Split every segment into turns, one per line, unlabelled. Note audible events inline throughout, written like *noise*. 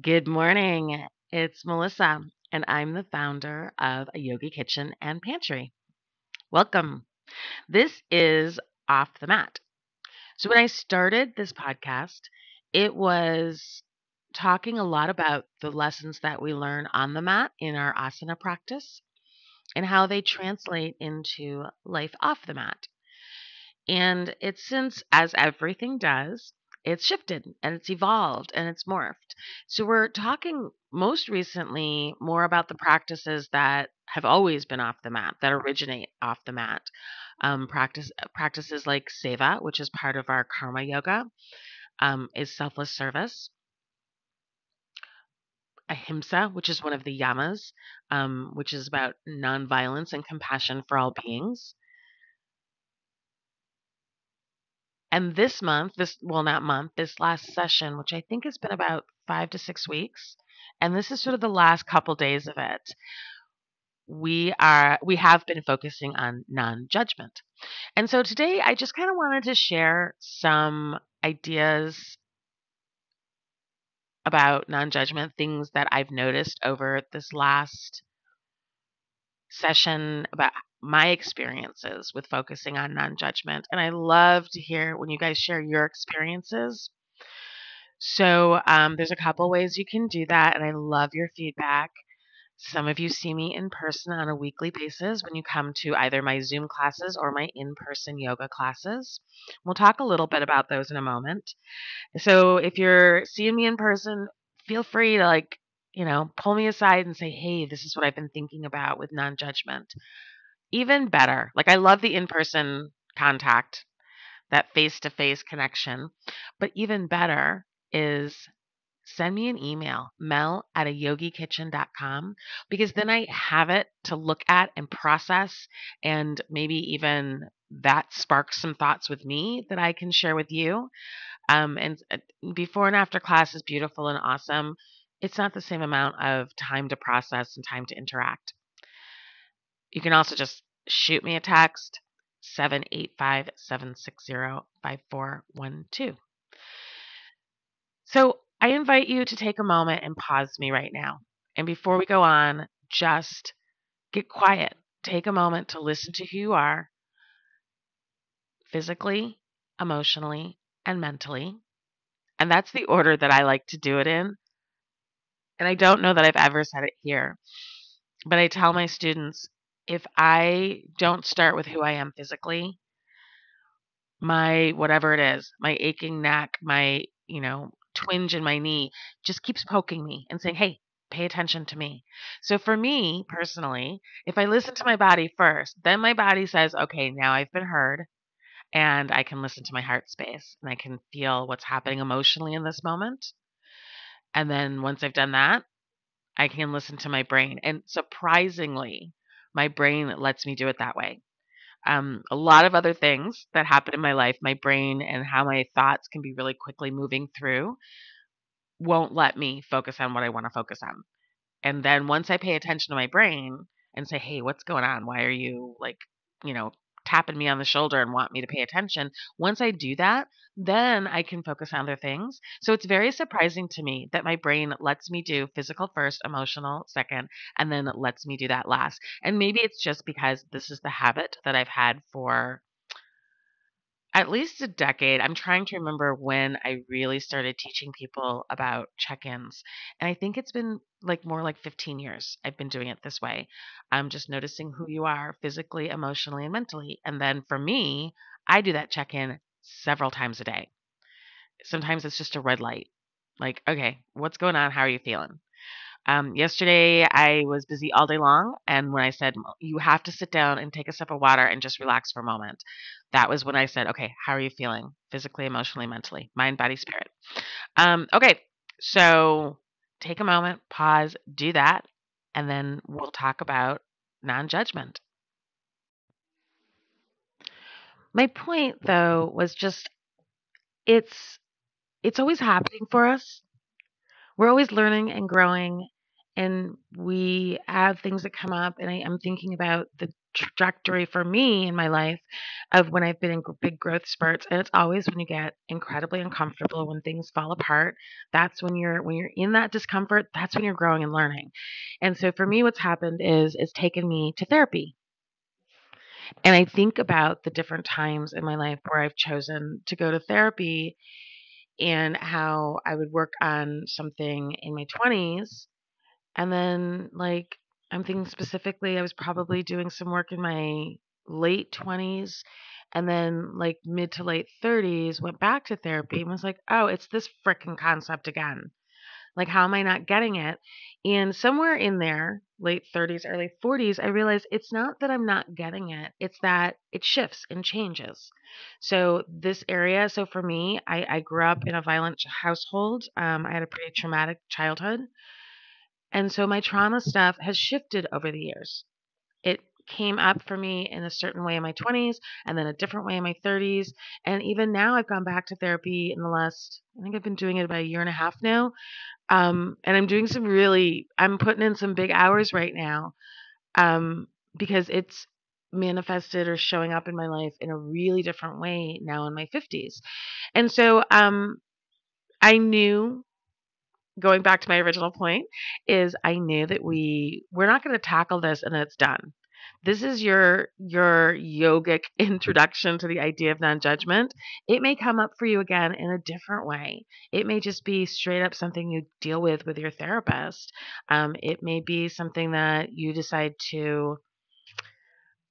Good morning. It's Melissa, and I'm the founder of a Yogi Kitchen and Pantry. Welcome. This is Off the Mat. So, when I started this podcast, it was talking a lot about the lessons that we learn on the mat in our asana practice and how they translate into life off the mat. And it's since, as everything does, it's shifted and it's evolved and it's morphed. So we're talking most recently more about the practices that have always been off the mat, that originate off the mat. Um, practice practices like seva, which is part of our karma yoga, um, is selfless service. Ahimsa, which is one of the yamas, um, which is about nonviolence and compassion for all beings. And this month, this well, not month, this last session, which I think has been about five to six weeks, and this is sort of the last couple days of it. We are we have been focusing on non-judgment. And so today I just kind of wanted to share some ideas about non-judgment, things that I've noticed over this last session about my experiences with focusing on non judgment. And I love to hear when you guys share your experiences. So um, there's a couple ways you can do that, and I love your feedback. Some of you see me in person on a weekly basis when you come to either my Zoom classes or my in person yoga classes. We'll talk a little bit about those in a moment. So if you're seeing me in person, feel free to like, you know, pull me aside and say, hey, this is what I've been thinking about with non judgment even better, like I love the in person contact, that face to face connection. But even better is send me an email, mel at a yogikitchen.com, because then I have it to look at and process, and maybe even that sparks some thoughts with me that I can share with you. Um, and uh, before and after class is beautiful and awesome. It's not the same amount of time to process and time to interact. You can also just shoot me a text 785 760 5412. So I invite you to take a moment and pause me right now. And before we go on, just get quiet. Take a moment to listen to who you are physically, emotionally, and mentally. And that's the order that I like to do it in. And I don't know that I've ever said it here, but I tell my students if I don't start with who I am physically, my whatever it is, my aching neck, my, you know, twinge in my knee just keeps poking me and saying, hey, pay attention to me. So for me personally, if I listen to my body first, then my body says, okay, now I've been heard and I can listen to my heart space and I can feel what's happening emotionally in this moment. And then once I've done that, I can listen to my brain. And surprisingly, my brain lets me do it that way. Um, a lot of other things that happen in my life, my brain and how my thoughts can be really quickly moving through, won't let me focus on what I want to focus on. And then once I pay attention to my brain and say, hey, what's going on? Why are you like, you know, tapping me on the shoulder and want me to pay attention. Once I do that, then I can focus on other things. So it's very surprising to me that my brain lets me do physical first, emotional second, and then lets me do that last. And maybe it's just because this is the habit that I've had for at least a decade. I'm trying to mm-hmm. remember when I really started teaching people about check ins. And I think it's been like more like 15 years I've been doing it this way. I'm just noticing who you are physically, emotionally, and mentally. And then for me, I do that check in several times a day. Sometimes it's just a red light. Like, okay, what's going on? How are you feeling? Um, yesterday, I was busy all day long, and when I said you have to sit down and take a sip of water and just relax for a moment, that was when I said, okay, how are you feeling physically, emotionally, mentally, mind, body, spirit? Um, okay, so take a moment, pause, do that, and then we'll talk about non judgment. My point, though, was just it's it's always happening for us. We're always learning and growing and we have things that come up and I, am thinking about the trajectory for me in my life of when I've been in big growth spurts and it's always when you get incredibly uncomfortable when things fall apart that's when you're when you're in that discomfort that's when you're growing and learning. And so for me what's happened is it's taken me to therapy. And I think about the different times in my life where I've chosen to go to therapy and how I would work on something in my 20s and then, like, I'm thinking specifically, I was probably doing some work in my late 20s and then, like, mid to late 30s, went back to therapy and was like, oh, it's this freaking concept again. Like, how am I not getting it? And somewhere in there, late 30s, early 40s, I realized it's not that I'm not getting it, it's that it shifts and changes. So, this area, so for me, I, I grew up in a violent household. Um, I had a pretty traumatic childhood. And so my trauma stuff has shifted over the years. It came up for me in a certain way in my 20s and then a different way in my 30s. And even now, I've gone back to therapy in the last, I think I've been doing it about a year and a half now. Um, and I'm doing some really, I'm putting in some big hours right now um, because it's manifested or showing up in my life in a really different way now in my 50s. And so um, I knew going back to my original point is I knew that we we're not going to tackle this and it's done. This is your your yogic *laughs* introduction to the idea of non-judgment. It may come up for you again in a different way. It may just be straight up something you deal with with your therapist. Um, it may be something that you decide to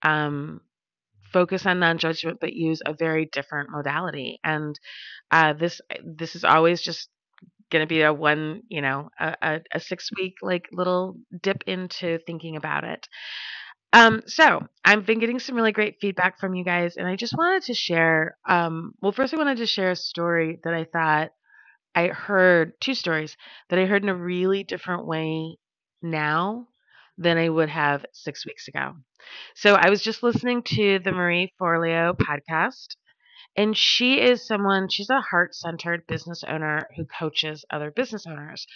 um, focus on non-judgment but use a very different modality and uh, this this is always just to be a one, you know, a, a, a six week like little dip into thinking about it. Um, so I've been getting some really great feedback from you guys, and I just wanted to share. Um, well, first, I wanted to share a story that I thought I heard two stories that I heard in a really different way now than I would have six weeks ago. So I was just listening to the Marie Forleo podcast, and she is someone, she's a heart centered business owner who coaches other business owners.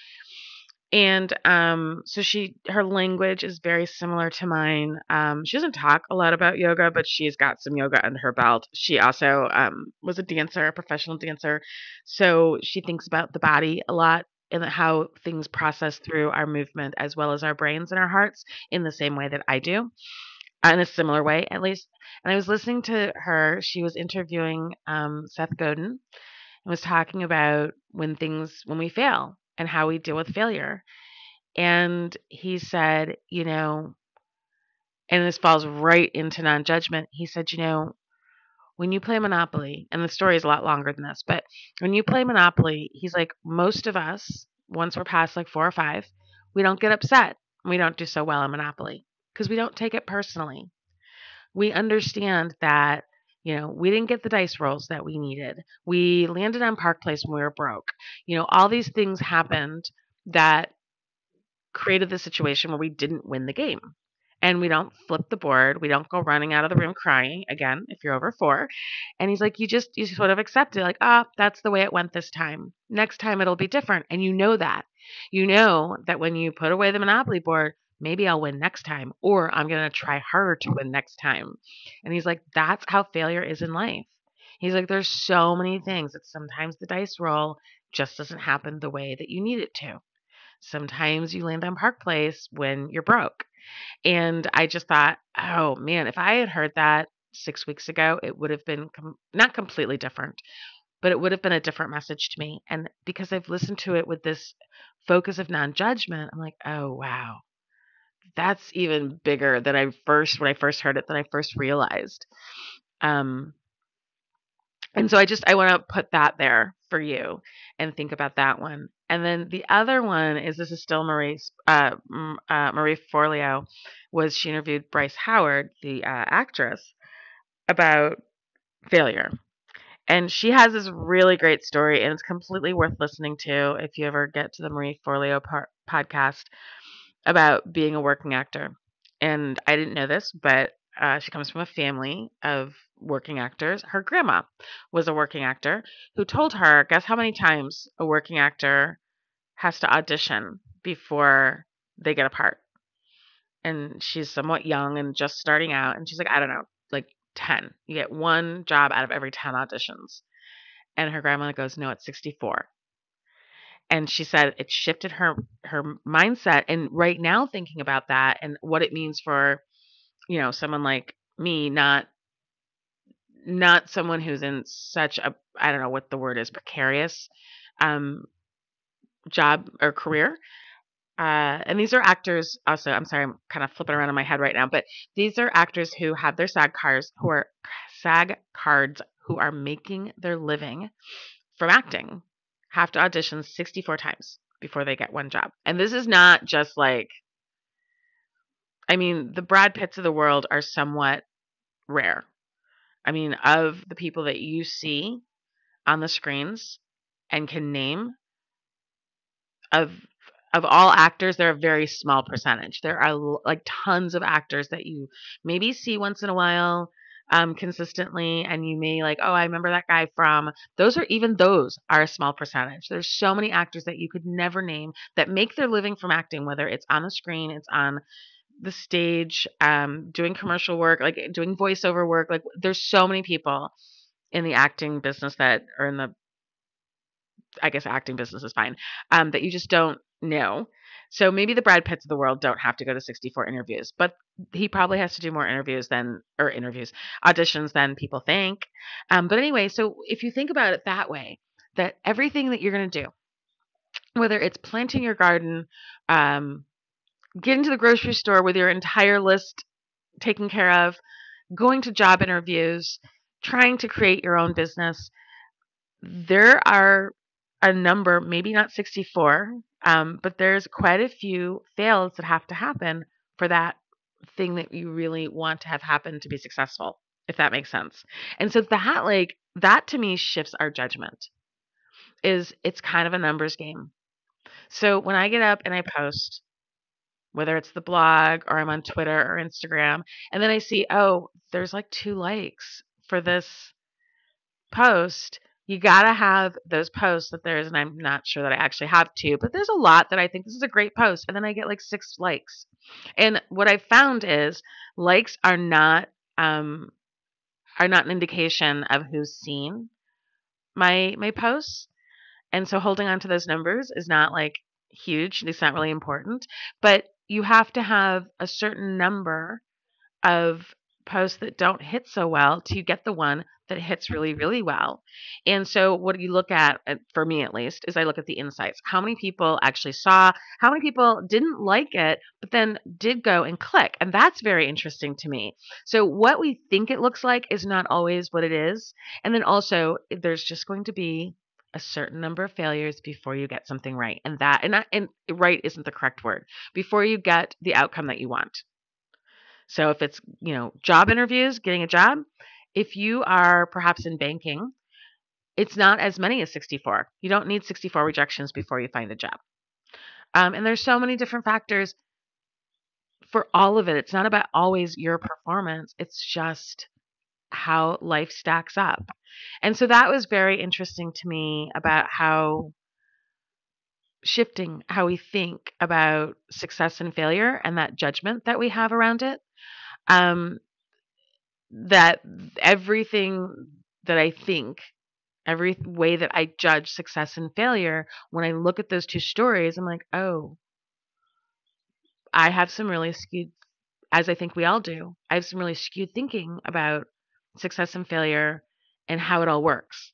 And um, so she, her language is very similar to mine. Um, she doesn't talk a lot about yoga, but she's got some yoga under her belt. She also um, was a dancer, a professional dancer. So she thinks about the body a lot and how things process through our movement as well as our brains and our hearts in the same way that I do in a similar way, at least. And I was listening to her. She was interviewing um, Seth Godin and was talking about when things, when we fail and how we deal with failure. And he said, you know, and this falls right into non judgment. He said, you know, when you play Monopoly, and the story is a lot longer than this, but when you play Monopoly, he's like, most of us, once we're past like four or five, we don't get upset. We don't do so well in Monopoly because we don't take it personally. We understand that, you know, we didn't get the dice rolls that we needed. We landed on Park Place when we were broke. You know, all these things happened that created the situation where we didn't win the game and we don't flip the board. We don't go running out of the room crying again if you're over four. And he's like, you just you sort of accept it, like, ah, that's the way it went this time. Next time it'll be different, and you know that. You know that when you put away the monopoly board, maybe I'll win next time, or I'm gonna try harder to win next time. And he's like, that's how failure is in life. He's like, there's so many things that sometimes the dice roll just doesn't happen the way that you need it to. Sometimes you land on Park Place when you're broke. And I just thought, oh man, if I had heard that six weeks ago, it would have been com- not completely different, but it would have been a different message to me. And because I've listened to it with this focus of non judgment, I'm like, oh wow, that's even bigger than I first when I first heard it than I first realized. Um, and so I just I want to put that there for you and think about that one. And then the other one is this is still Marie uh, uh, Marie Forleo was she interviewed Bryce Howard, the uh, actress, about failure. And she has this really great story, and it's completely worth listening to if you ever get to the Marie Forleo par- podcast about being a working actor. And I didn't know this, but uh, she comes from a family of working actors. Her grandma was a working actor who told her, guess how many times a working actor has to audition before they get a part. And she's somewhat young and just starting out. And she's like, I don't know, like 10. You get one job out of every 10 auditions. And her grandma goes, No, it's 64 and she said it shifted her her mindset and right now thinking about that and what it means for you know someone like me not not someone who's in such a i don't know what the word is precarious um job or career. Uh, and these are actors also i'm sorry i'm kind of flipping around in my head right now but these are actors who have their sag cards who are sag cards who are making their living from acting have to audition 64 times before they get one job. And this is not just like, I mean, the Brad Pitts of the world are somewhat rare. I mean, of the people that you see on the screens and can name, of of all actors, they're a very small percentage. There are like tons of actors that you maybe see once in a while um, consistently and you may like oh i remember that guy from those are even those are a small percentage. There's so many actors that you could never name that make their living from acting whether it's on the screen it's on the stage um, doing commercial work like doing voiceover work like there's so many people in the acting business that are in the i guess acting business is fine um, that you just don't know so maybe the Brad Pitts of the world don't have to go to 64 interviews, but he probably has to do more interviews than, or interviews, auditions than people think. Um, but anyway, so if you think about it that way, that everything that you're going to do, whether it's planting your garden, um, getting to the grocery store with your entire list taken care of, going to job interviews, trying to create your own business, there are a number, maybe not 64, um, but there's quite a few fails that have to happen for that thing that you really want to have happen to be successful, if that makes sense. And so that like that to me shifts our judgment. Is it's kind of a numbers game. So when I get up and I post, whether it's the blog or I'm on Twitter or Instagram, and then I see, oh, there's like two likes for this post, you got to have those posts that there's, and I'm not sure that I actually have two, but there's a lot that I think this is a great post. And then I get like six likes. And what I found is likes are not, um, are not an indication of who's seen my, my posts. And so holding on to those numbers is not like huge. It's not really important, but you have to have a certain number of posts that don't hit so well to get the one that hits really, really well. And so, what you look at, uh, for me at least, is I look at the insights. How many people actually saw? How many people didn't like it, but then did go and click? And that's very interesting to me. So, what we think it looks like is not always what it is. And then also, there's just going to be a certain number of failures before you get something right. And that, and, that, and right isn't the correct word, before you get the outcome that you want. So if it's, you know, job interviews, getting a job, if you are perhaps in banking, it's not as many as 64. You don't need 64 rejections before you find a job. Um, and there's so many different factors for all of it. It's not about always your performance. It's just how life stacks up. And so that was very interesting to me about how shifting how we think about success and failure and that judgment that we have around it um, that everything that I think, every way that I judge success and failure, when I look at those two stories, I'm like, oh, I have some really skewed, as I think we all do, I have some really skewed thinking about success and failure and how it all works,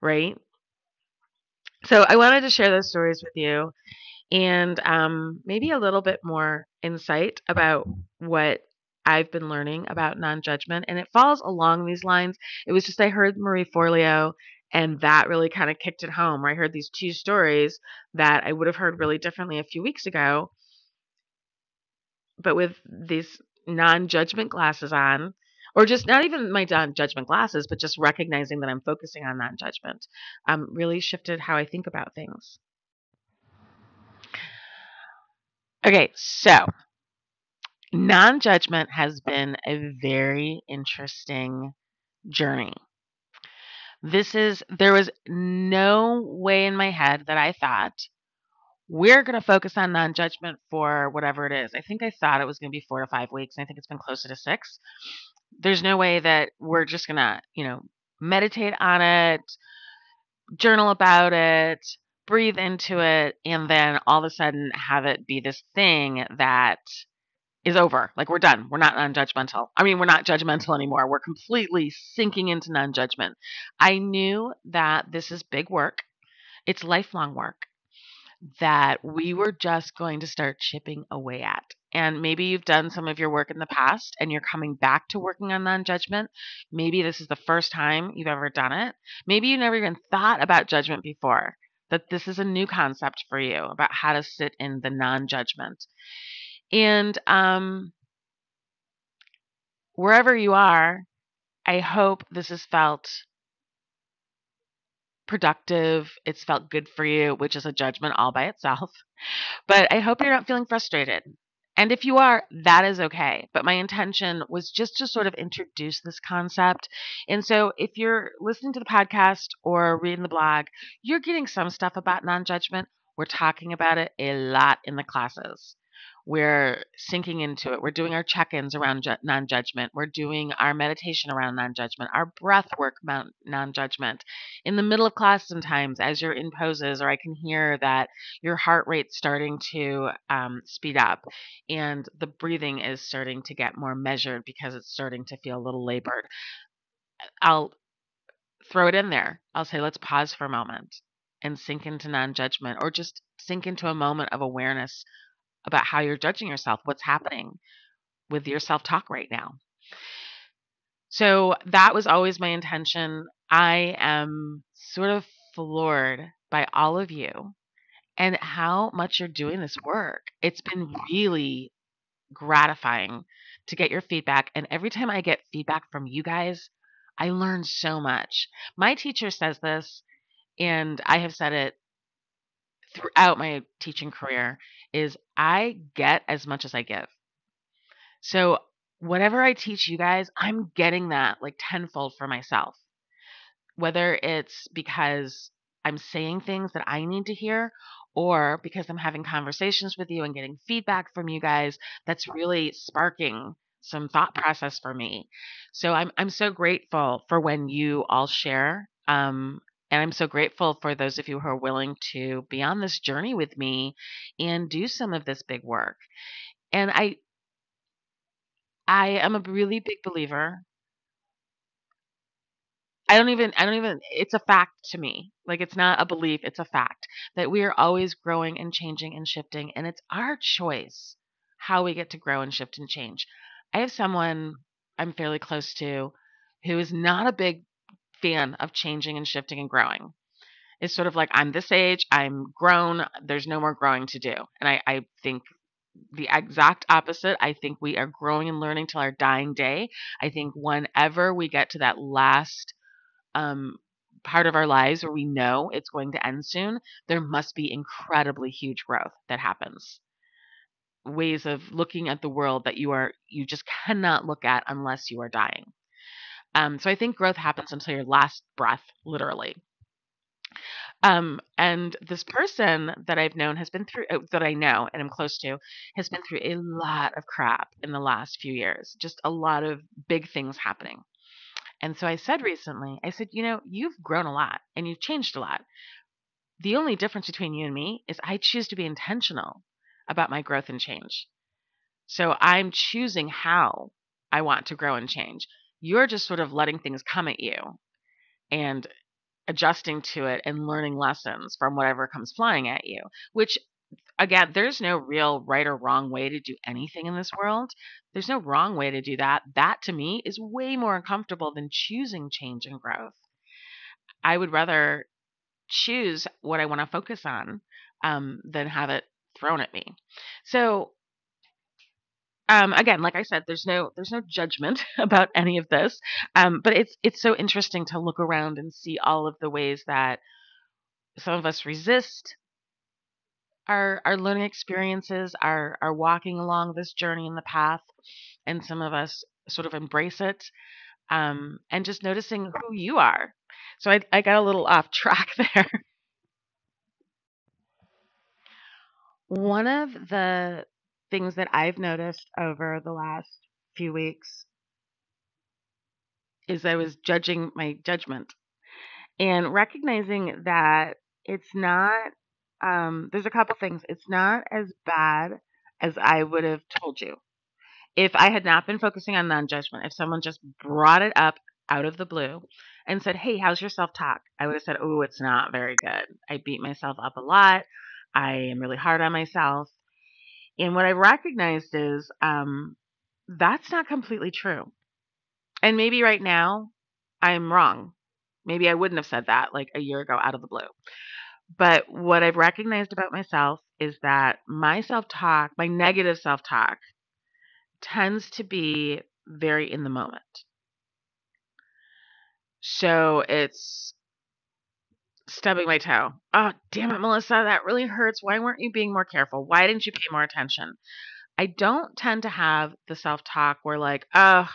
right? So I wanted to share those stories with you and um, maybe a little bit more insight about what I've been learning about non judgment, and it falls along these lines. It was just I heard Marie Forleo, and that really kind of kicked it home. Where I heard these two stories that I would have heard really differently a few weeks ago, but with these non judgment glasses on, or just not even my non judgment glasses, but just recognizing that I'm focusing on non judgment, um, really shifted how I think about things. Okay, so non judgment has been a very interesting journey. This is, there was no way in my head that I thought we're going to focus on non judgment for whatever it is. I think I thought it was going to be four to five weeks. and I think it's been closer to six. There's no way that we're just going to, you know, meditate on it, journal about it, breathe into it, and then all of a sudden have it be this thing that is over. Like we're done. We're not non judgmental. I mean, we're not judgmental anymore. We're completely sinking into non judgment. I knew that this is big work, it's lifelong work that we were just going to start chipping away at. And maybe you've done some of your work in the past and you're coming back to working on non judgment. Maybe this is the first time you've ever done it. Maybe you never even thought about judgment before, that this is a new concept for you about how to sit in the non judgment. And um, wherever you are, I hope this has felt productive. It's felt good for you, which is a judgment all by itself. But I hope you're not feeling frustrated. And if you are, that is okay. But my intention was just to sort of introduce this concept. And so if you're listening to the podcast or reading the blog, you're getting some stuff about non judgment. We're talking about it a lot in the classes. We're sinking into it. We're doing our check ins around ju- non judgment. We're doing our meditation around non judgment, our breath work non judgment. In the middle of class, sometimes as you're in poses, or I can hear that your heart rate's starting to um, speed up and the breathing is starting to get more measured because it's starting to feel a little labored. I'll throw it in there. I'll say, let's pause for a moment and sink into non judgment or just sink into a moment of awareness about how you're judging yourself, what's happening with your self talk right now. So that was always my intention. I am sort of floored by all of you and how much you're doing this work. It's been really gratifying to get your feedback. And every time I get feedback from you guys, I learn so much. My teacher says this, and I have said it throughout my teaching career is I get as much as I give. So whatever I teach you guys, I'm getting that like tenfold for myself. Whether it's because I'm saying things that I need to hear or because I'm having conversations with you and getting feedback from you guys that's really sparking some thought process for me. So I'm I'm so grateful for when you all share um, and I'm so grateful for those of you who are willing to be on this journey with me and do some of this big work. And I I am a really big believer. I don't even I don't even it's a fact to me. Like it's not a belief, it's a fact that we are always growing and changing and shifting and it's our choice how we get to grow and shift and change. I have someone I'm fairly close to who is not a big fan of changing and shifting and growing. It's sort of like I'm this age, I'm grown, there's no more growing to do. And I, I think the exact opposite. I think we are growing and learning till our dying day. I think whenever we get to that last um, part of our lives where we know it's going to end soon, there must be incredibly huge growth that happens. Ways of looking at the world that you are you just cannot look at unless you are dying. Um, so I think growth happens until your last breath, literally. Um, and this person that I've known has been through, uh, that I know and I'm close to, has been through a lot of crap in the last few years, just a lot of big things happening. And so I said recently, I said, you know, you've grown a lot and you've changed a lot. The only difference between you and me is I choose to be intentional about my growth and change. So I'm choosing how I want to grow and change. You're just sort of letting things come at you and adjusting to it and learning lessons from whatever comes flying at you, which again, there's no real right or wrong way to do anything in this world. There's no wrong way to do that. That to me is way more uncomfortable than choosing change and growth. I would rather choose what I want to focus on um, than have it thrown at me. So um, again, like I said, there's no there's no judgment *laughs* about any of this, um, but it's it's so interesting to look around and see all of the ways that some of us resist our our learning experiences, our our walking along this journey in the path, and some of us sort of embrace it, um, and just noticing who you are. So I I got a little off *laughs* track there. One of the things that I've noticed over the last few weeks is I was judging my judgment and recognizing that it's not um, there's a couple things. It's not as bad as I would have told you. If I had not been focusing on non judgment, if someone just brought it up out of the blue and said, Hey, how's your self talk? I would have said, Oh, it's not very good. I beat myself up a lot. I am really hard on myself. And what I've recognized is um, that's not completely true. And maybe right now I'm wrong. Maybe I wouldn't have said that like a year ago out of the blue. But what I've recognized about myself is that my self talk, my negative self talk, tends to be very in the moment. So it's stubbing my toe. Oh, damn it, Melissa, that really hurts. Why weren't you being more careful? Why didn't you pay more attention? I don't tend to have the self talk where, like, oh,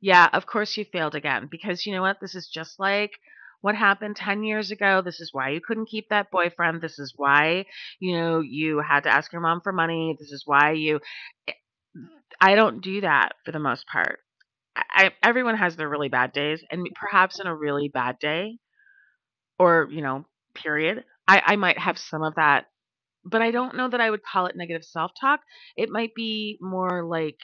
yeah, of course you failed again. Because you know what? This is just like what happened 10 years ago. This is why you couldn't keep that boyfriend. This is why, you know, you had to ask your mom for money. This is why you. Eh, I don't do that for the most part. I, everyone has their really bad days, and perhaps in a really bad day, or you know, period, I, I might have some of that, but I don't know that I would call it negative self talk. It might be more like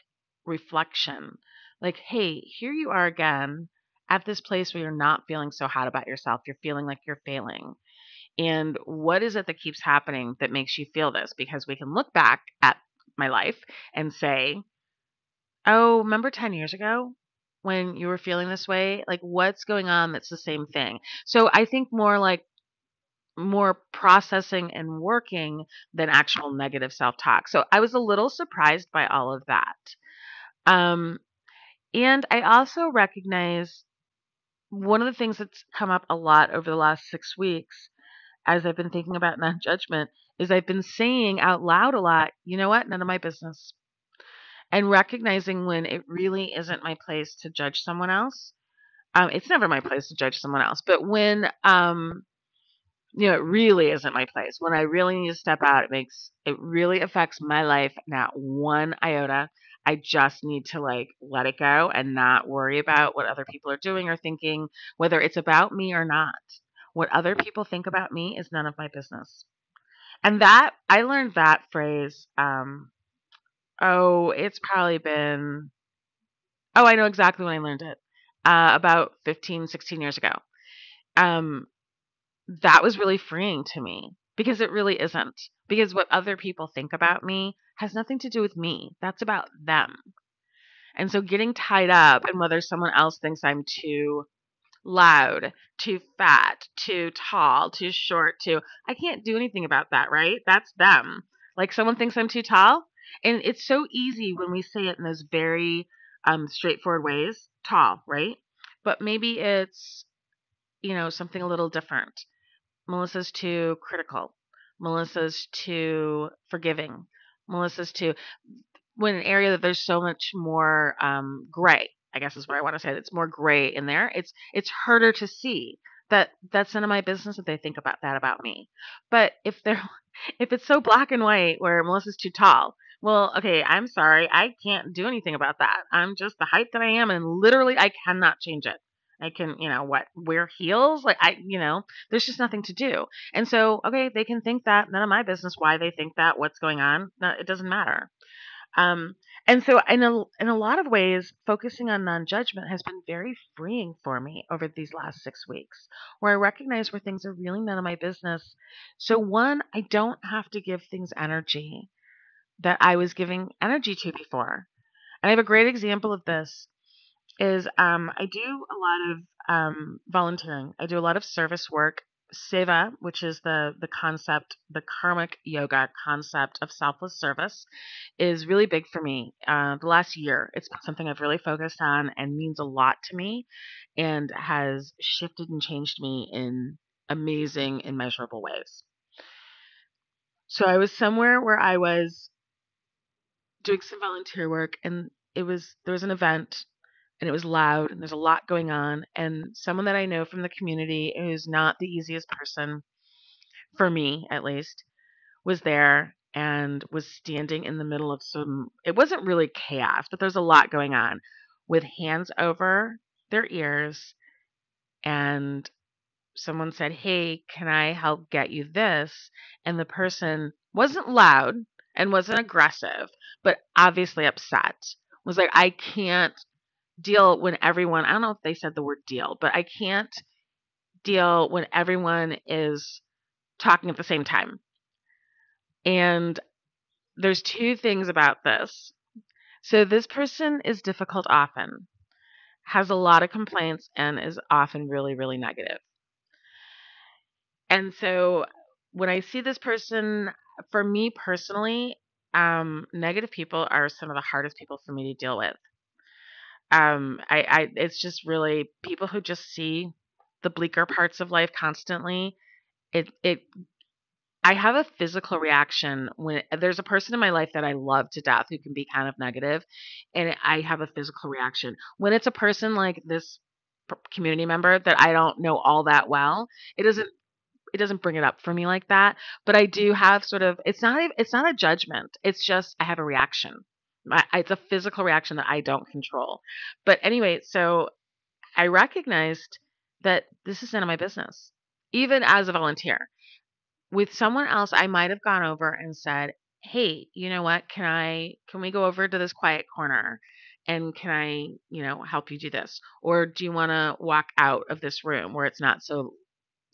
reflection, like, hey, here you are again at this place where you're not feeling so hot about yourself. You're feeling like you're failing. And what is it that keeps happening that makes you feel this? Because we can look back at my life and say, Oh, remember 10 years ago when you were feeling this way? Like, what's going on that's the same thing? So I think more like more processing and working than actual negative self talk. So I was a little surprised by all of that. Um, and I also recognize one of the things that's come up a lot over the last six weeks as I've been thinking about *laughs* non judgment is I've been saying out loud a lot, you know what? None of my business and recognizing when it really isn't my place to judge someone else. Um, it's never my place to judge someone else, but when um, you know, it really isn't my place. When I really need to step out, it makes it really affects my life not one iota. I just need to like let it go and not worry about what other people are doing or thinking, whether it's about me or not. What other people think about me is none of my business. And that I learned that phrase um, Oh, it's probably been Oh, I know exactly when I learned it. Uh, about 15, 16 years ago. Um, that was really freeing to me because it really isn't. Because what other people think about me has nothing to do with me. That's about them. And so getting tied up in whether someone else thinks I'm too loud, too fat, too tall, too short, too I can't do anything about that, right? That's them. Like someone thinks I'm too tall, and it's so easy when we say it in those very um, straightforward ways, tall, right? But maybe it's, you know, something a little different. Melissa's too critical. Melissa's too forgiving. Melissa's too, when an area that there's so much more um, gray, I guess is what I want to say. It's more gray in there. It's it's harder to see that that's none of my business if they think about that about me. But if they're *laughs* if it's so black and white where Melissa's too tall, well, okay, I'm sorry. I can't do anything about that. I'm just the height that I am, and literally, I cannot change it. I can, you know, what, wear heels? Like, I, you know, there's just nothing to do. And so, okay, they can think that. None of my business why they think that, what's going on. It doesn't matter. Um, and so, in a, in a lot of ways, focusing on non judgment has been very freeing for me over these last six weeks, where I recognize where things are really none of my business. So, one, I don't have to give things energy that I was giving energy to before. And I have a great example of this is um, I do a lot of um, volunteering. I do a lot of service work. Seva, which is the the concept, the karmic yoga concept of selfless service, is really big for me. Uh, the last year, it's been something I've really focused on and means a lot to me, and has shifted and changed me in amazing, immeasurable ways. So I was somewhere where I was doing some volunteer work and it was there was an event and it was loud and there's a lot going on and someone that I know from the community who's not the easiest person for me at least was there and was standing in the middle of some, it wasn't really chaos, but there's a lot going on with hands over their ears. And someone said, Hey, can I help get you this? And the person wasn't loud and wasn't aggressive, but obviously upset. Was like, I can't deal when everyone, I don't know if they said the word deal, but I can't deal when everyone is talking at the same time. And there's two things about this. So this person is difficult often, has a lot of complaints, and is often really, really negative. And so when I see this person, for me personally, um, negative people are some of the hardest people for me to deal with. Um, I, I, it's just really people who just see the bleaker parts of life constantly. It, it I have a physical reaction when there's a person in my life that I love to death who can be kind of negative, and I have a physical reaction. When it's a person like this community member that I don't know all that well, it doesn't it doesn't bring it up for me like that. But I do mm-hmm. have sort of it's not it's not a judgment. It's just I have a reaction. it's a physical reaction that I don't control. But anyway, so I recognized that this is none of my business, even as a volunteer with someone else, I might have gone over and said, "Hey, you know what? Can I can we go over to this quiet corner and can I, you know, help you do this? Or do you want to walk out of this room where it's not so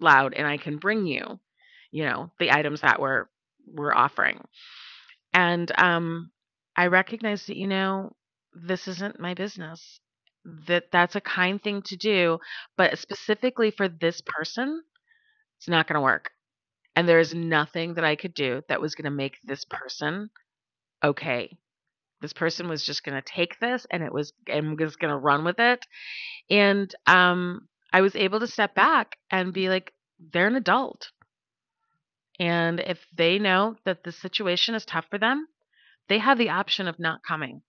loud and I can bring you, you know, the items that we're we're offering?" And um I recognize that, you know, this isn't my business. That that's a kind thing to do, but specifically for this person, it's not going to work and there is nothing that I could do that was going to make this person okay. This person was just going to take this and it was and was going to run with it. And um, I was able to step back and be like, they're an adult. And if they know that the situation is tough for them, they have the option of not coming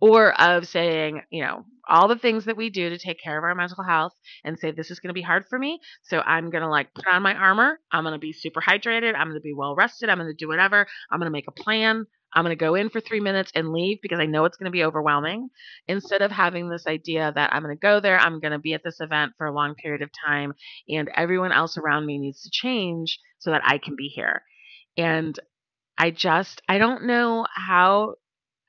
or of saying, you know, all the things that we do to take care of our mental health and say, this is going to be hard for me. So I'm going to like put on my armor. I'm going to be super hydrated. I'm going to be well rested. I'm going to do whatever. I'm going to make a plan. I'm going to go in for three minutes and leave because I know it's going to be overwhelming. Instead of having this idea that I'm going to go there, I'm going to be at this event for a long period of time, and everyone else around me needs to change so that I can be here. And I just, I don't know how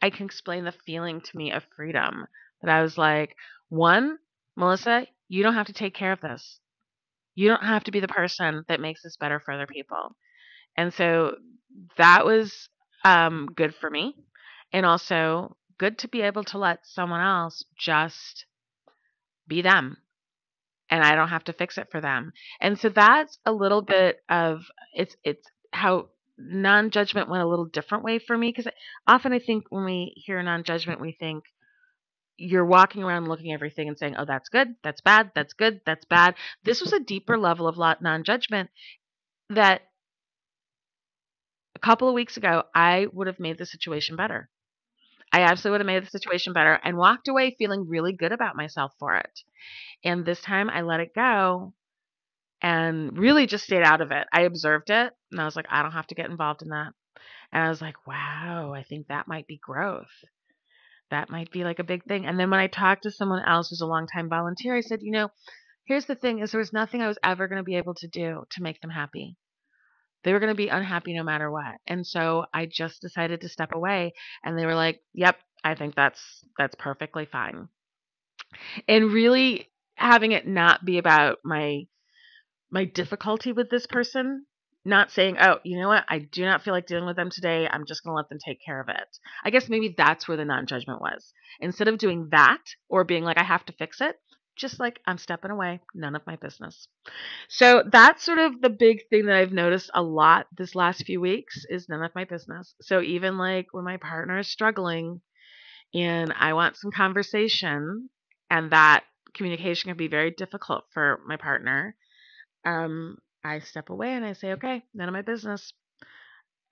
I can explain the feeling to me of freedom that I was like, one, Melissa, you don't have to take care of this. You don't have to be the person that makes this better for other people. And so that was um, good for me. And also good to be able to let someone else just be them. And I don't have to fix it for them. And so that's a little bit of it's it's how non-judgment went a little different way for me because often I think when we hear non-judgment, we think you're walking around looking at everything and saying, "Oh, that's good, that's bad, that's good, that's bad." This was a deeper level of non-judgment that a couple of weeks ago I would have made the situation better. I absolutely would have made the situation better and walked away feeling really good about myself for it. And this time I let it go and really just stayed out of it. I observed it and I was like, I don't have to get involved in that. And I was like, wow, I think that might be growth. That might be like a big thing. And then when I talked to someone else who's a longtime volunteer, I said, you know, here's the thing is there was nothing I was ever going to be able to do to make them happy. They were going to be unhappy no matter what. And so I just decided to step away and they were like, "Yep, I think that's that's perfectly fine." And really having it not be about my my difficulty with this person not saying, oh, you know what, I do not feel like dealing with them today. I'm just going to let them take care of it. I guess maybe that's where the non judgment was. Instead of doing that or being like, I have to fix it, just like, I'm stepping away, none of my business. So that's sort of the big thing that I've noticed a lot this last few weeks is none of my business. So even like when my partner is struggling and I want some conversation, and that communication can be very difficult for my partner um, I step away and I say, okay, none of my business.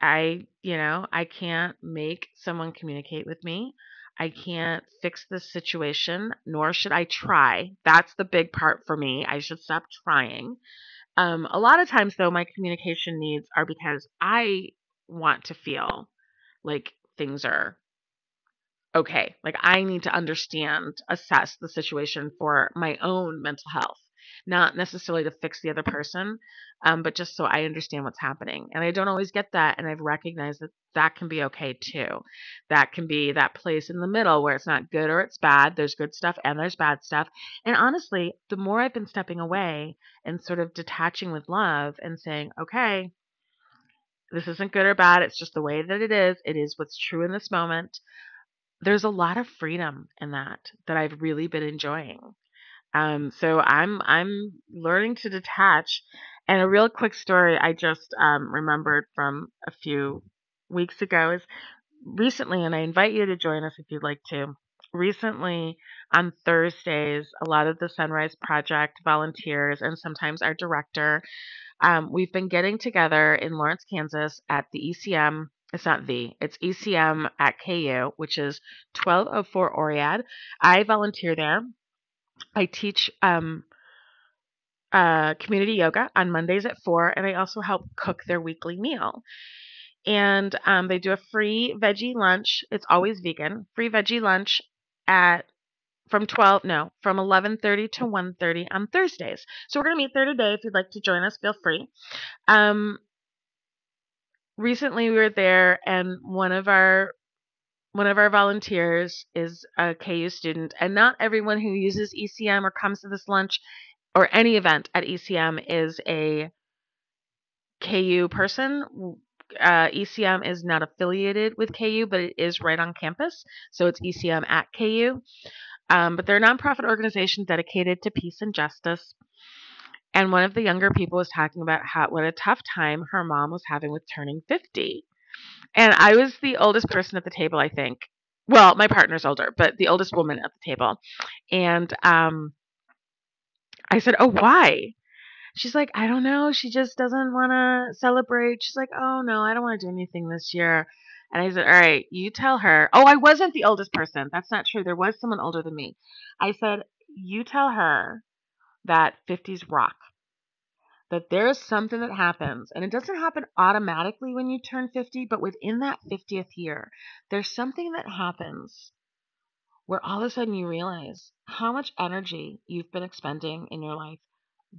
I, you know, I can't make someone communicate with me. I can't fix this situation, nor should I try. That's the big part for me. I should stop trying. Um, a lot of times, though, my communication needs are because I want to feel like things are okay. Like I need to understand, assess the situation for my own mental health, not necessarily to fix the other person, um, but just so I understand what's happening. And I don't always get that, and I've recognized that that can be okay too. That can be that place in the middle where it's not good or it's bad. There's good stuff and there's bad stuff. And honestly, the more I've been stepping away and sort of detaching with love and saying, okay, this isn't good or bad. It's just the way that it is. It is what's true in this moment. There's a lot of freedom in that that I've really been enjoying. Um, so I'm I'm learning to detach. And a real quick story I just um, remembered from a few weeks ago is recently, and I invite you to join us if you'd like to. Recently, on Thursdays, a lot of the Sunrise Project volunteers and sometimes our director um, we've been getting together in Lawrence, Kansas at the ECM. It's not the, it's ECM at KU, which is 1204 Oread. I volunteer there. I teach um, uh, community yoga on Mondays at 4, and I also help cook their weekly meal. And um, they do a free veggie lunch. It's always vegan. Free veggie lunch at from 12 no from 11:30 to 1:30 on Thursdays. So we're going to meet there today if you'd like to join us feel free. Um recently we were there and one of our one of our volunteers is a KU student and not everyone who uses ECM or comes to this lunch or any event at ECM is a KU person. Uh, ECM is not affiliated with KU, but it is right on campus. So it's ECM at KU. Um, but they're a nonprofit organization dedicated to peace and justice. And one of the younger people was talking about how what a tough time her mom was having with turning 50. And I was the oldest person at the table, I think. Well, my partner's older, but the oldest woman at the table. And um, I said, Oh, why? She's like, I don't know. She just doesn't want to celebrate. She's like, Oh, no, I don't want to do anything this year. And I said, All right, you tell her. Oh, I wasn't the oldest person. That's not true. There was someone older than me. I said, You tell her that 50s rock. That there is something that happens, and it doesn't happen automatically when you turn 50, but within that 50th year, there's something that happens where all of a sudden you realize how much energy you've been expending in your life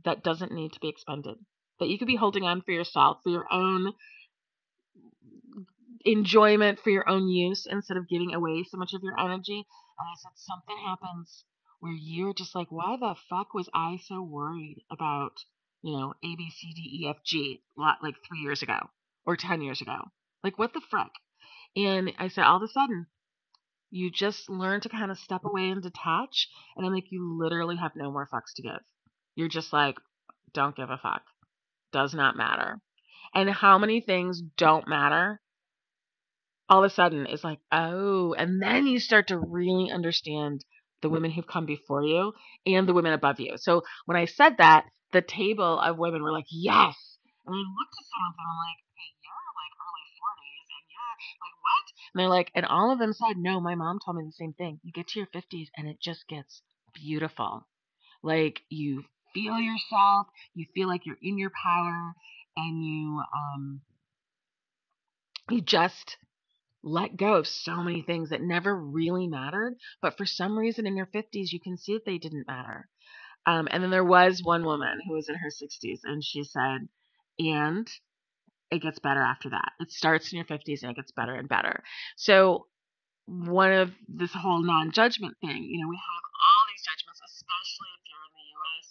that doesn't need to be expended. That you could be holding on for yourself, for your own enjoyment for your own use instead of giving away so much of your energy. And I said, something happens where you're just like, why the fuck was I so worried about, you know, A, B, C, D, E, F, G, lot like three years ago or 10 years ago? Like, what the frick? And I said, all of a sudden, you just learn to kind of step away and detach. And I'm like, you literally have no more fucks to give. You're just like, don't give a fuck. Does not matter. And how many things don't matter all of a sudden it's like, oh, and then you start to really understand the women who've come before you and the women above you. So when I said that, the table of women were like, yes. And I looked at some of them, I'm like, hey, you're like early 40s, and you're like, what? And they're like, and all of them said, no, my mom told me the same thing. You get to your 50s and it just gets beautiful. Like you feel yourself, you feel like you're in your power, and you um you just let go of so many things that never really mattered, but for some reason in your 50s, you can see that they didn't matter. Um, and then there was one woman who was in her 60s, and she said, and it gets better after that. It starts in your 50s and it gets better and better. So, one of this whole non judgment thing, you know, we have all these judgments, especially if you're in the US.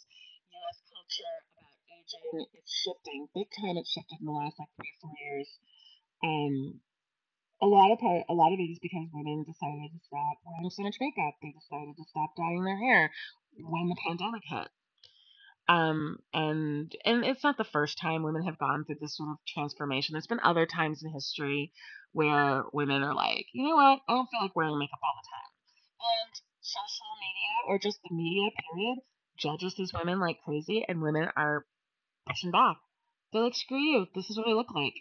US culture about aging, it's shifting. Big time, it's shifted in the last like three, or four years. Um, a lot of part, a lot of it is because women decided to stop wearing so much makeup. They decided to stop dyeing their hair when the pandemic hit. Um, and and it's not the first time women have gone through this sort of transformation. There's been other times in history where women are like, you know what, I don't feel like wearing makeup all the time. And social media or just the media period judges these women like crazy, and women are pushing back. They're like, screw you, this is what I look like.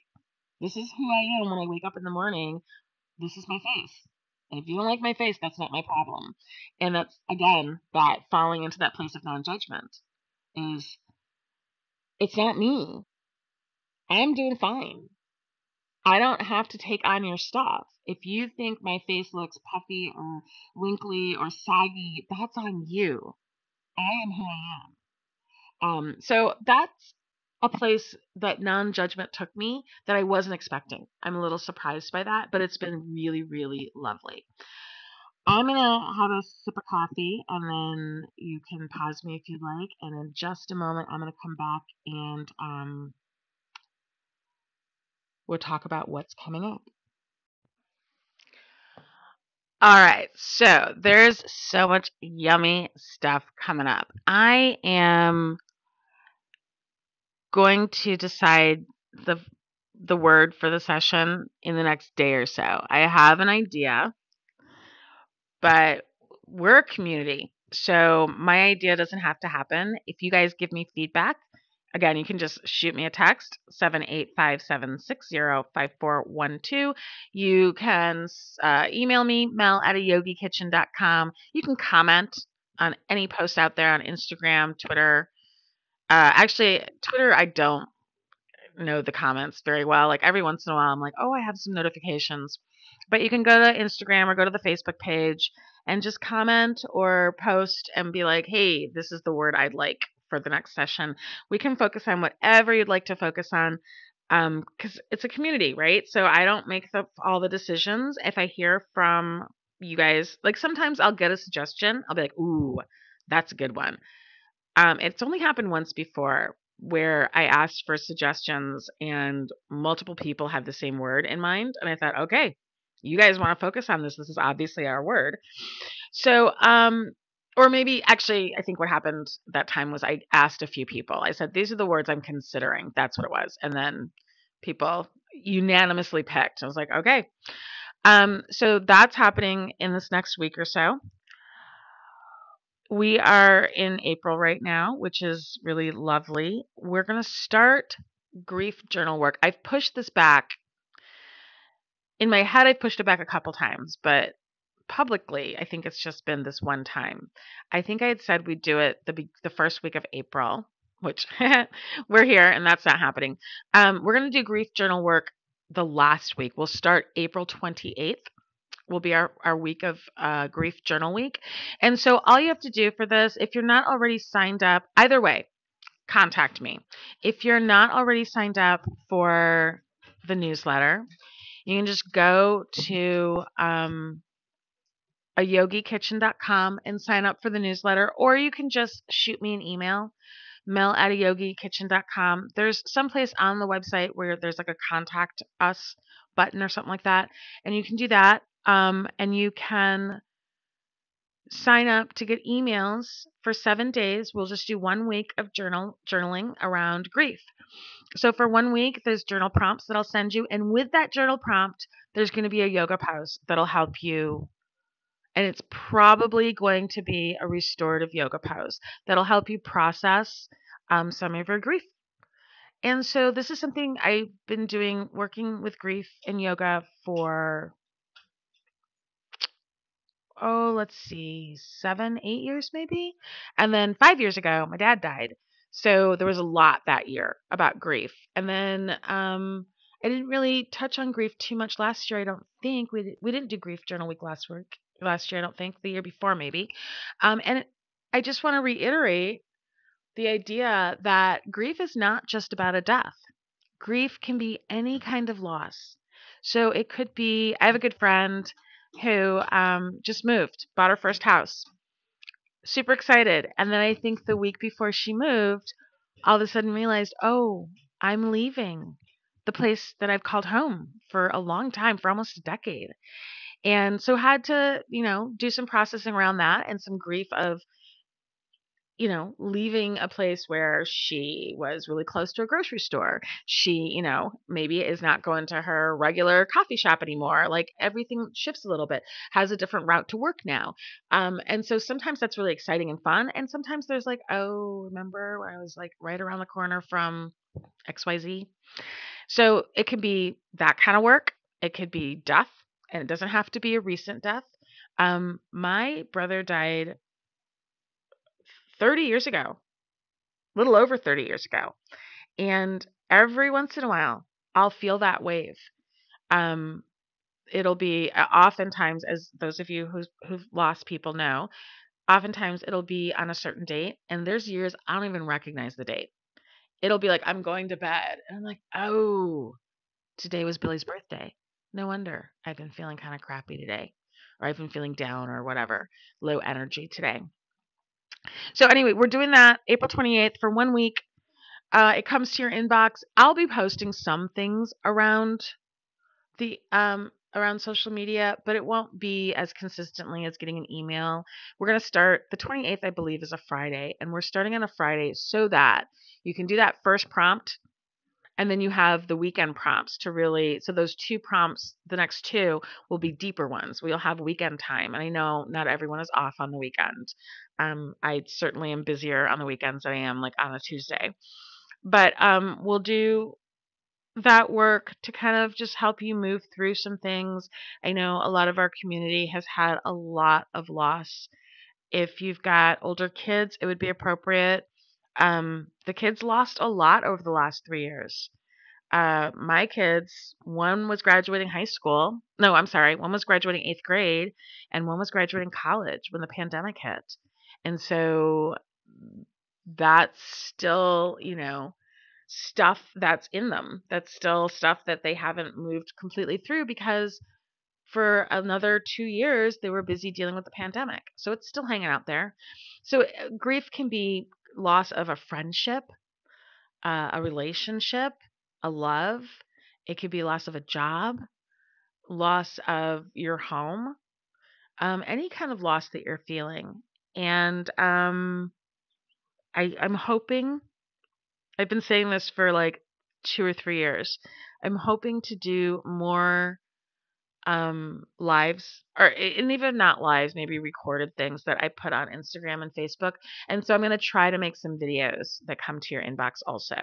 This is who I am when I wake up in the morning. This is my face. And if you don't like my face, that's not my problem. And that's, again, that falling into that place of non judgment is it's not me. I'm doing fine. I don't have to take on your stuff. If you think my face looks puffy or wrinkly or saggy, that's on you. I am who I am. Um, so that's a place that non judgment took me that I wasn't expecting. I'm a little surprised by that, but it's been really, really lovely. I'm gonna have a sip of coffee and then you can pause me if you'd like. And in just a moment, I'm gonna come back and um, we'll talk about what's coming up. All right, so there's so much yummy stuff coming up. I am going to decide the the word for the session in the next day or so. I have an idea, but we're a community. So my idea doesn't have to happen. If you guys give me feedback, again, you can just shoot me a text 785-760-5412. You can uh, email me mel at a yogikitchen.com. You can comment on any post out there on Instagram, Twitter, uh, actually, Twitter, I don't know the comments very well. Like every once in a while, I'm like, oh, I have some notifications. But you can go to Instagram or go to the Facebook page and just comment or post and be like, hey, this is the word I'd like for the next session. We can focus on whatever you'd like to focus on um because it's a community right so i don't make the, all the decisions if i hear from you guys like sometimes i'll get a suggestion i'll be like ooh that's a good one um, it's only happened once before where I asked for suggestions and multiple people had the same word in mind. And I thought, okay, you guys want to focus on this. This is obviously our word. So, um, or maybe actually, I think what happened that time was I asked a few people. I said, these are the words I'm considering. That's what it was. And then people unanimously picked. I was like, okay. Um, so that's happening in this next week or so we are in April right now, which is really lovely. We're going to start grief journal work. I've pushed this back. In my head, I've pushed it back a couple times, but publicly, I think it's just been this one time. I think I had said we'd do it the the first week of April, which *laughs* we're here, and that's not happening. Um, we're going to do grief journal work the last week. We'll start April 28th will be our, our week of uh, grief journal week. And so all you have to do for this, if you're not already signed up, either way, contact me. If you're not already signed up for the newsletter, you can just go to um, a yogikitchen.com and sign up for the newsletter, or you can just shoot me an email, mel at yogikitchen.com. There's someplace on the website where there's like a contact us button or something like that, and you can do that. Um, and you can sign up to get emails for seven days. We'll just do one week of journal journaling around grief. So for one week, there's journal prompts that I'll send you, and with that journal prompt, there's going to be a yoga pose that'll help you. And it's probably going to be a restorative yoga pose that'll help you process um, some of your grief. And so this is something I've been doing, working with grief and yoga for oh, let's see, seven, eight years maybe. And then five years ago, my dad died. So there was a lot that year about grief. And then um, I didn't really touch on grief too much last year. I don't think we we didn't do grief journal week last week last year. I don't think the year before maybe. Um, and I just want to reiterate the idea that grief is not just about a death. Grief can be any kind of loss. So it could be. I have a good friend who um, just moved, bought her first house. Super excited. And then I think the week before she moved, all of a sudden realized, oh, I'm leaving the place that I've called home for a long time, for almost a decade. And so had to, you know, do some processing around that and some grief of you know, leaving a place where she was really close to a grocery store. She, you know, maybe is not going to her regular coffee shop anymore. Like everything shifts a little bit, has a different route to work now. Um, and so sometimes that's really exciting and fun. And sometimes there's like, oh, remember where I was like right around the corner from XYZ? So it can be that kind of work. It could be death, and it doesn't have to be a recent death. Um, my brother died 30 years ago, a little over 30 years ago. And every once in a while, I'll feel that wave. Um, it'll be uh, oftentimes, as those of you who's, who've lost people know, oftentimes it'll be on a certain date, and there's years I don't even recognize the date. It'll be like I'm going to bed, and I'm like, oh, today was Billy's birthday. No wonder I've been feeling kind of crappy today, or I've been feeling down or whatever, low energy today. So anyway, we're doing that April 28th for one week. Uh, it comes to your inbox. I'll be posting some things around the um around social media, but it won't be as consistently as getting an email. We're going to start the 28th, I believe, is a Friday, and we're starting on a Friday so that you can do that first prompt and then you have the weekend prompts to really so those two prompts the next two will be deeper ones we'll have weekend time and i know not everyone is off on the weekend um, i certainly am busier on the weekends than i am like on a tuesday but um, we'll do that work to kind of just help you move through some things. I know a lot of our community has had a lot of loss. If you've got older kids, it would be appropriate. Um, the kids lost a lot over the last three years. Uh, my kids, one was graduating high school. No, I'm sorry, one was graduating eighth grade, and one was graduating college when the pandemic hit. And so that's still, you know, stuff that's in them. That's still stuff that they haven't moved completely through because for another two years they were busy dealing with the pandemic. So it's still hanging out there. So uh, grief can be loss of a friendship, uh, a relationship, a love. It could be loss of a job, loss of your home, um, any kind of loss that you're feeling. And um, I, I'm hoping I've been saying this for like two or three years. I'm hoping to do more um lives or and even not lives maybe recorded things that i put on instagram and facebook and so i'm going to try to make some videos that come to your inbox also.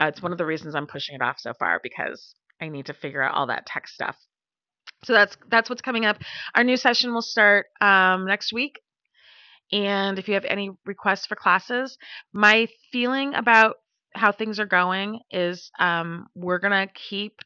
Uh, it's one of the reasons i'm pushing it off so far because i need to figure out all that tech stuff. So that's that's what's coming up. Our new session will start um, next week and if you have any requests for classes my feeling about how things are going is um, we're going to keep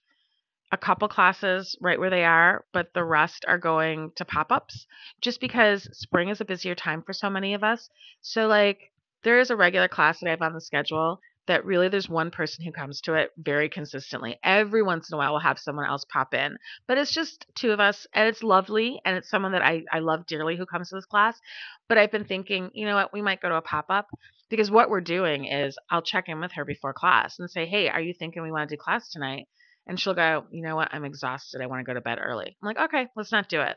a couple classes right where they are, but the rest are going to pop ups just because spring is a busier time for so many of us. So, like, there is a regular class that I have on the schedule that really there's one person who comes to it very consistently. Every once in a while, we'll have someone else pop in, but it's just two of us, and it's lovely, and it's someone that I, I love dearly who comes to this class. But I've been thinking, you know what, we might go to a pop up because what we're doing is I'll check in with her before class and say, hey, are you thinking we want to do class tonight? And she'll go, you know what, I'm exhausted. I want to go to bed early. I'm like, okay, let's not do it.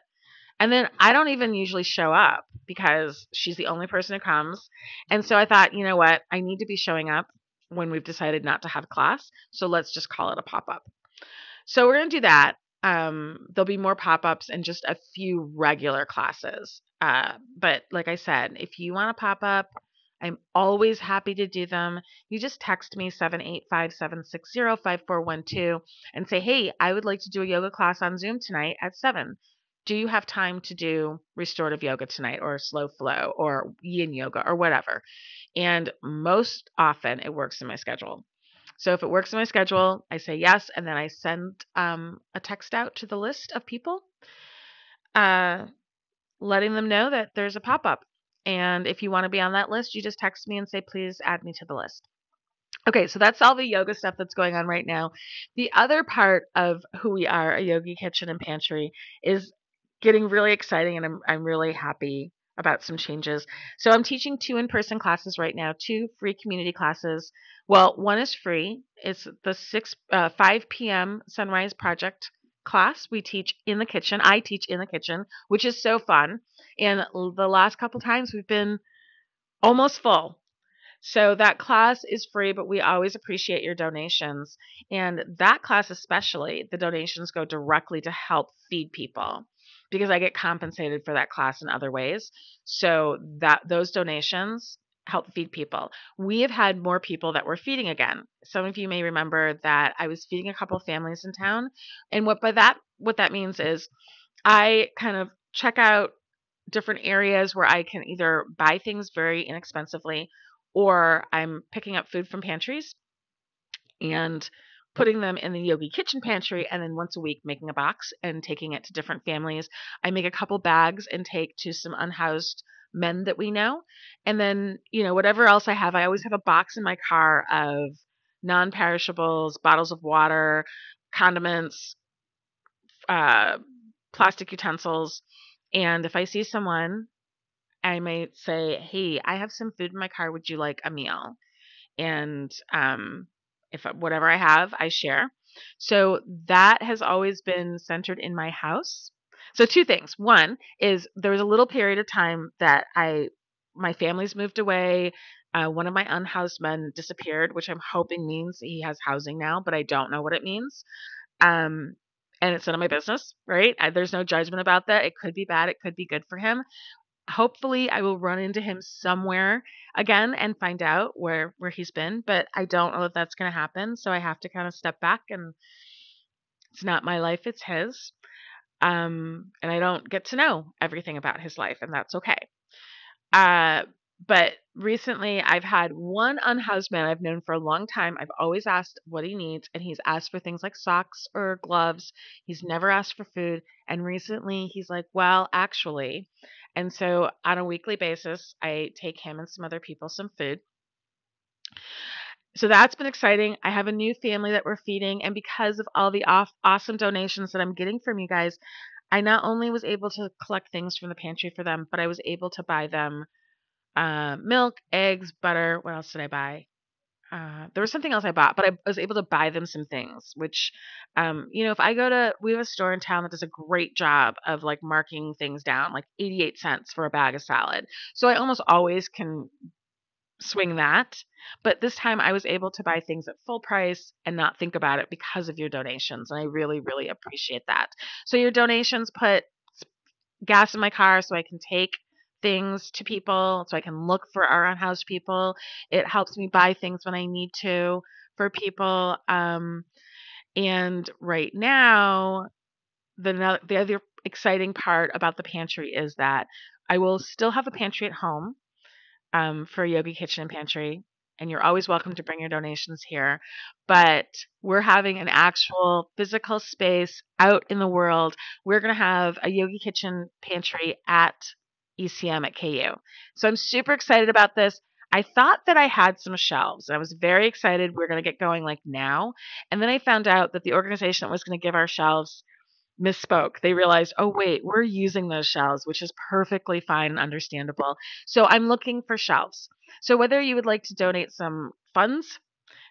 And then I don't even usually show up because she's the only person who comes. And so I thought, you know what, I need to be showing up when we've decided not to have class. So let's just call it a pop up. So we're going to do that. Um, there'll be more pop ups and just a few regular classes. Uh, but like I said, if you want to pop up, I'm always happy to do them. You just text me 785-760-5412 and say, "Hey, I would like to do a yoga class on Zoom tonight at 7. Do you have time to do restorative yoga tonight or slow flow or yin yoga or whatever?" And most often it works in my schedule. So if it works in my schedule, I say yes, and then I send um, a text out to the list of people, uh, letting them know that there's a pop up and if you want to be on that list, you just text me and say, please add me to the list. Okay, so that's all the yoga stuff that's going on right now. The other part of who we are, a yogi kitchen and pantry, is getting really exciting, and I'm, I'm really happy about some changes. So I'm teaching two in-person classes right now, two free community classes. Well, one is free. It's the 6 uh, 5 p.m. Sunrise Project class we teach in the kitchen. I teach in the kitchen, which is so fun. And the last couple times we've been almost full. So that class is free, but we always appreciate your donations. And that class, especially, the donations go directly to help feed people because I get compensated for that class in other ways. So that those donations help feed people. We have had more people that we're feeding again. Some of you may remember that I was feeding a couple families in town, and what by that what that means is I kind of check out different areas where I can either buy things very inexpensively or I'm picking up food from pantries. And putting them in the yogi kitchen pantry and then once a week making a box and taking it to different families. I make a couple bags and take to some unhoused men that we know. And then, you know, whatever else I have, I always have a box in my car of non perishables, bottles of water, condiments, uh, plastic utensils. And if I see someone, I might say, Hey, I have some food in my car. Would you like a meal? And um, if whatever I have, I share. So that has always been centered in my house. So two things. One is there was a little period of time that I my family's moved away. Uh, one of my unhoused men disappeared, which I'm hoping means he has housing now, but I don't know what it means. Um, and it's none of my business, right? I, there's no judgment about that. It could be bad, it could be good for him. Hopefully, I will run into him somewhere again and find out where where he's been, but I don't know if that's going to happen. So I have to kind of step back and it's not my life, it's his. Um, and I don't get to know everything about his life, and that's okay. Uh, but recently, I've had one unhoused man I've known for a long time. I've always asked what he needs, and he's asked for things like socks or gloves. He's never asked for food. And recently, he's like, Well, actually. And so on a weekly basis, I take him and some other people some food. So that's been exciting. I have a new family that we're feeding. And because of all the off- awesome donations that I'm getting from you guys, I not only was able to collect things from the pantry for them, but I was able to buy them uh, milk, eggs, butter. What else did I buy? Uh, there was something else I bought, but I was able to buy them some things. Which, um, you know, if I go to, we have a store in town that does a great job of like marking things down, like 88 cents for a bag of salad. So I almost always can swing that. But this time I was able to buy things at full price and not think about it because of your donations. And I really, really appreciate that. So your donations put gas in my car so I can take things to people, so I can look for our unhoused people. It helps me buy things when I need to for people. Um, and right now, the the other exciting part about the pantry is that I will still have a pantry at home um, for Yogi Kitchen and Pantry, and you're always welcome to bring your donations here. But we're having an actual physical space out in the world. We're going to have a Yogi Kitchen Pantry at ECM at KU. So I'm super excited about this. I thought that I had some shelves. I was very excited we are going to get going like now. And then I found out that the organization that was going to give our shelves misspoke. They realized, oh, wait, we're using those shelves, which is perfectly fine and understandable. So I'm looking for shelves. So whether you would like to donate some funds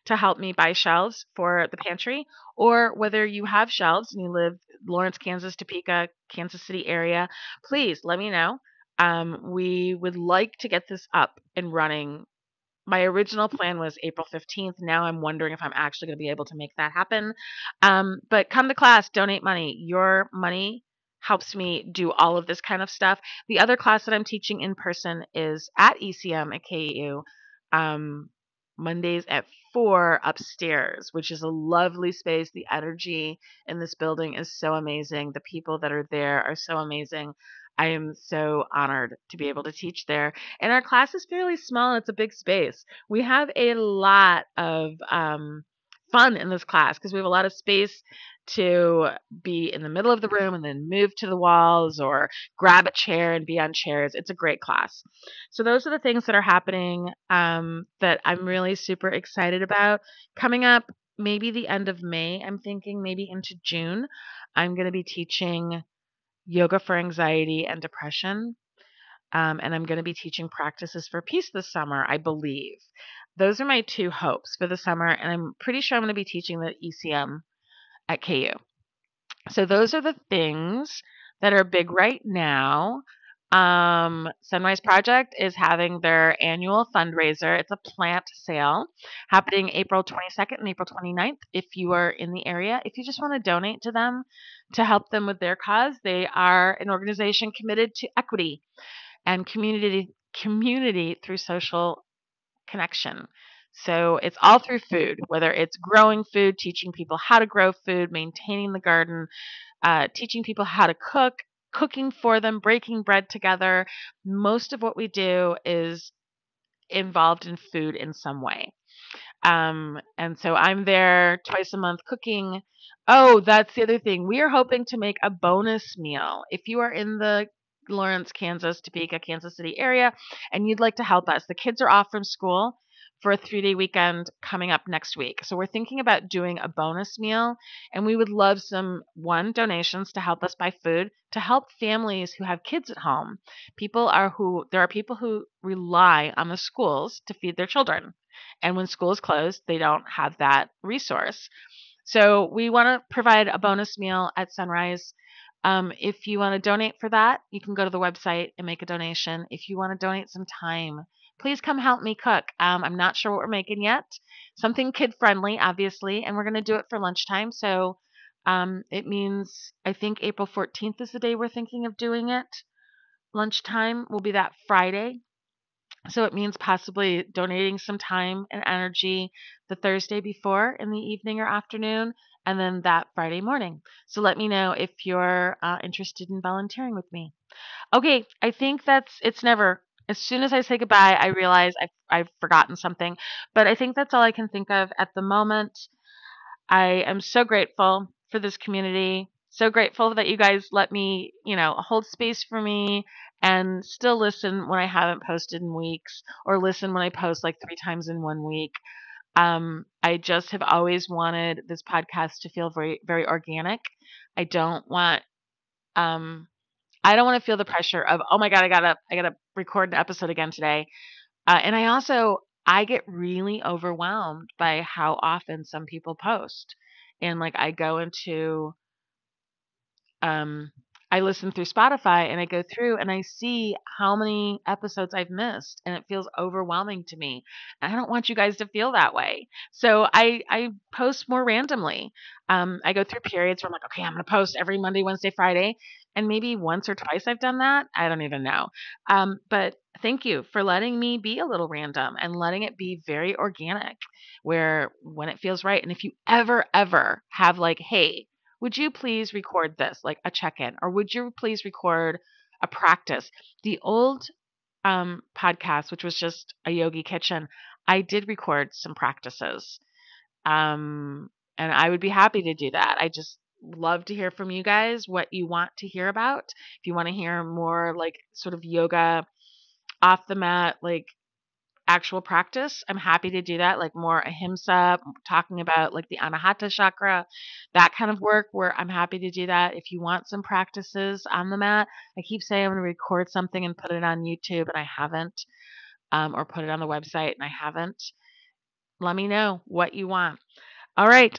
to help me buy shelves for the pantry, or whether you have shelves and you live Lawrence, Kansas, Topeka, Kansas City area, please let me know. Um, we would like to get this up and running my original plan was April 15th. Now I'm wondering if I'm actually going to be able to make that happen. Um, but come to class, donate money. Your money helps me do all of this kind of stuff. The other class that I'm teaching in person is at ECM at KU. Um, Mondays at four upstairs, which is a lovely space. The energy in this building is so amazing. The people that are there are so amazing. I am so honored to be able to teach there. And our class is fairly small, it's a big space. We have a lot of um, fun in this class because we have a lot of space to be in the middle of the room and then move to the walls or grab a chair and be on chairs. It's a great class. So, those are the things that are happening um, that I'm really super excited about. Coming up, maybe the end of May, I'm thinking maybe into June, I'm going to be teaching yoga for anxiety and depression. Um, and I'm going to be teaching practices for peace this summer, I believe. Those are my two hopes for the summer, and I'm pretty sure I'm going to be teaching the ECM at KU. So those are the things that are big right now. Um, Sunrise Project is having their annual fundraiser. It's a plant sale happening April 22nd and April 29th. If you are in the area, if you just want to donate to them to help them with their cause, they are an organization committed to equity and community community through social connection. So it's all through food, whether it's growing food, teaching people how to grow food, maintaining the garden, uh, teaching people how to cook, cooking for them, breaking bread together. Most of what we do is involved in food in some way. Um, and so I'm there twice a month cooking. Oh, that's the other thing. We are hoping to make a bonus meal. If you are in the Lawrence, Kansas, Topeka, Kansas City area, and you'd like to help us, the kids are off from school for a three day weekend coming up next week. So we're thinking about doing a bonus meal, and we would love some one donations to help us buy food to help families who have kids at home. People are who there are people who rely on the schools to feed their children. And when school is closed, they don't have that resource. So we want to provide a bonus meal at sunrise. Um, if you want to donate for that, you can go to the website and make a donation. If you want to donate some time, please come help me cook. Um, I'm not sure what we're making yet. Something kid friendly, obviously, and we're going to do it for lunchtime. So um, it means I think April 14th is the day we're thinking of doing it. Lunchtime will be that Friday. So it means possibly donating some time and energy the Thursday before in the evening or afternoon, and then that Friday morning. So let me know if you're uh, interested in volunteering with me. Okay, I think that's it's never. As soon as I say goodbye, I realize I've, I've forgotten something, but I think that's all I can think of at the moment. I am so grateful for this community. So grateful that you guys let me, you know, hold space for me and still listen when I haven't posted in weeks or listen when I post like three times in one week. Um, I just have always wanted this podcast to feel very, very organic. I don't want, um, I don't want to feel the pressure of, oh my God, I gotta, I gotta record an episode again today. Uh, and I also, I get really overwhelmed by how often some people post. And like I go into um I listen through Spotify and I go through and I see how many episodes I've missed and it feels overwhelming to me. And I don't want you guys to feel that way. So I I post more randomly. Um, I go through periods where I'm like, okay, I'm going to post every Monday, Wednesday, Friday. And maybe once or twice I've done that. I don't even know. Um, but thank you for letting me be a little random and letting it be very organic where when it feels right. And if you ever, ever have like, hey, would you please record this, like a check in, or would you please record a practice? The old um, podcast, which was just a yogi kitchen, I did record some practices. Um, and I would be happy to do that. I just love to hear from you guys what you want to hear about. If you want to hear more like sort of yoga off the mat, like actual practice, I'm happy to do that, like more ahimsa, talking about like the anahata chakra, that kind of work where I'm happy to do that. If you want some practices on the mat, I keep saying I'm going to record something and put it on YouTube, and I haven't, um, or put it on the website, and I haven't. Let me know what you want. All right.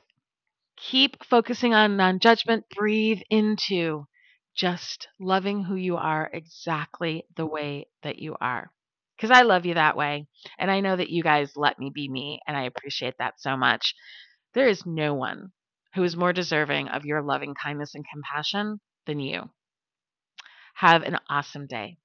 Keep focusing on non judgment. Breathe into just loving who you are exactly the way that you are because I love you that way. And I know that you guys let me be me, and I appreciate that so much. There is no one who is more deserving of your loving kindness and compassion than you. Have an awesome day.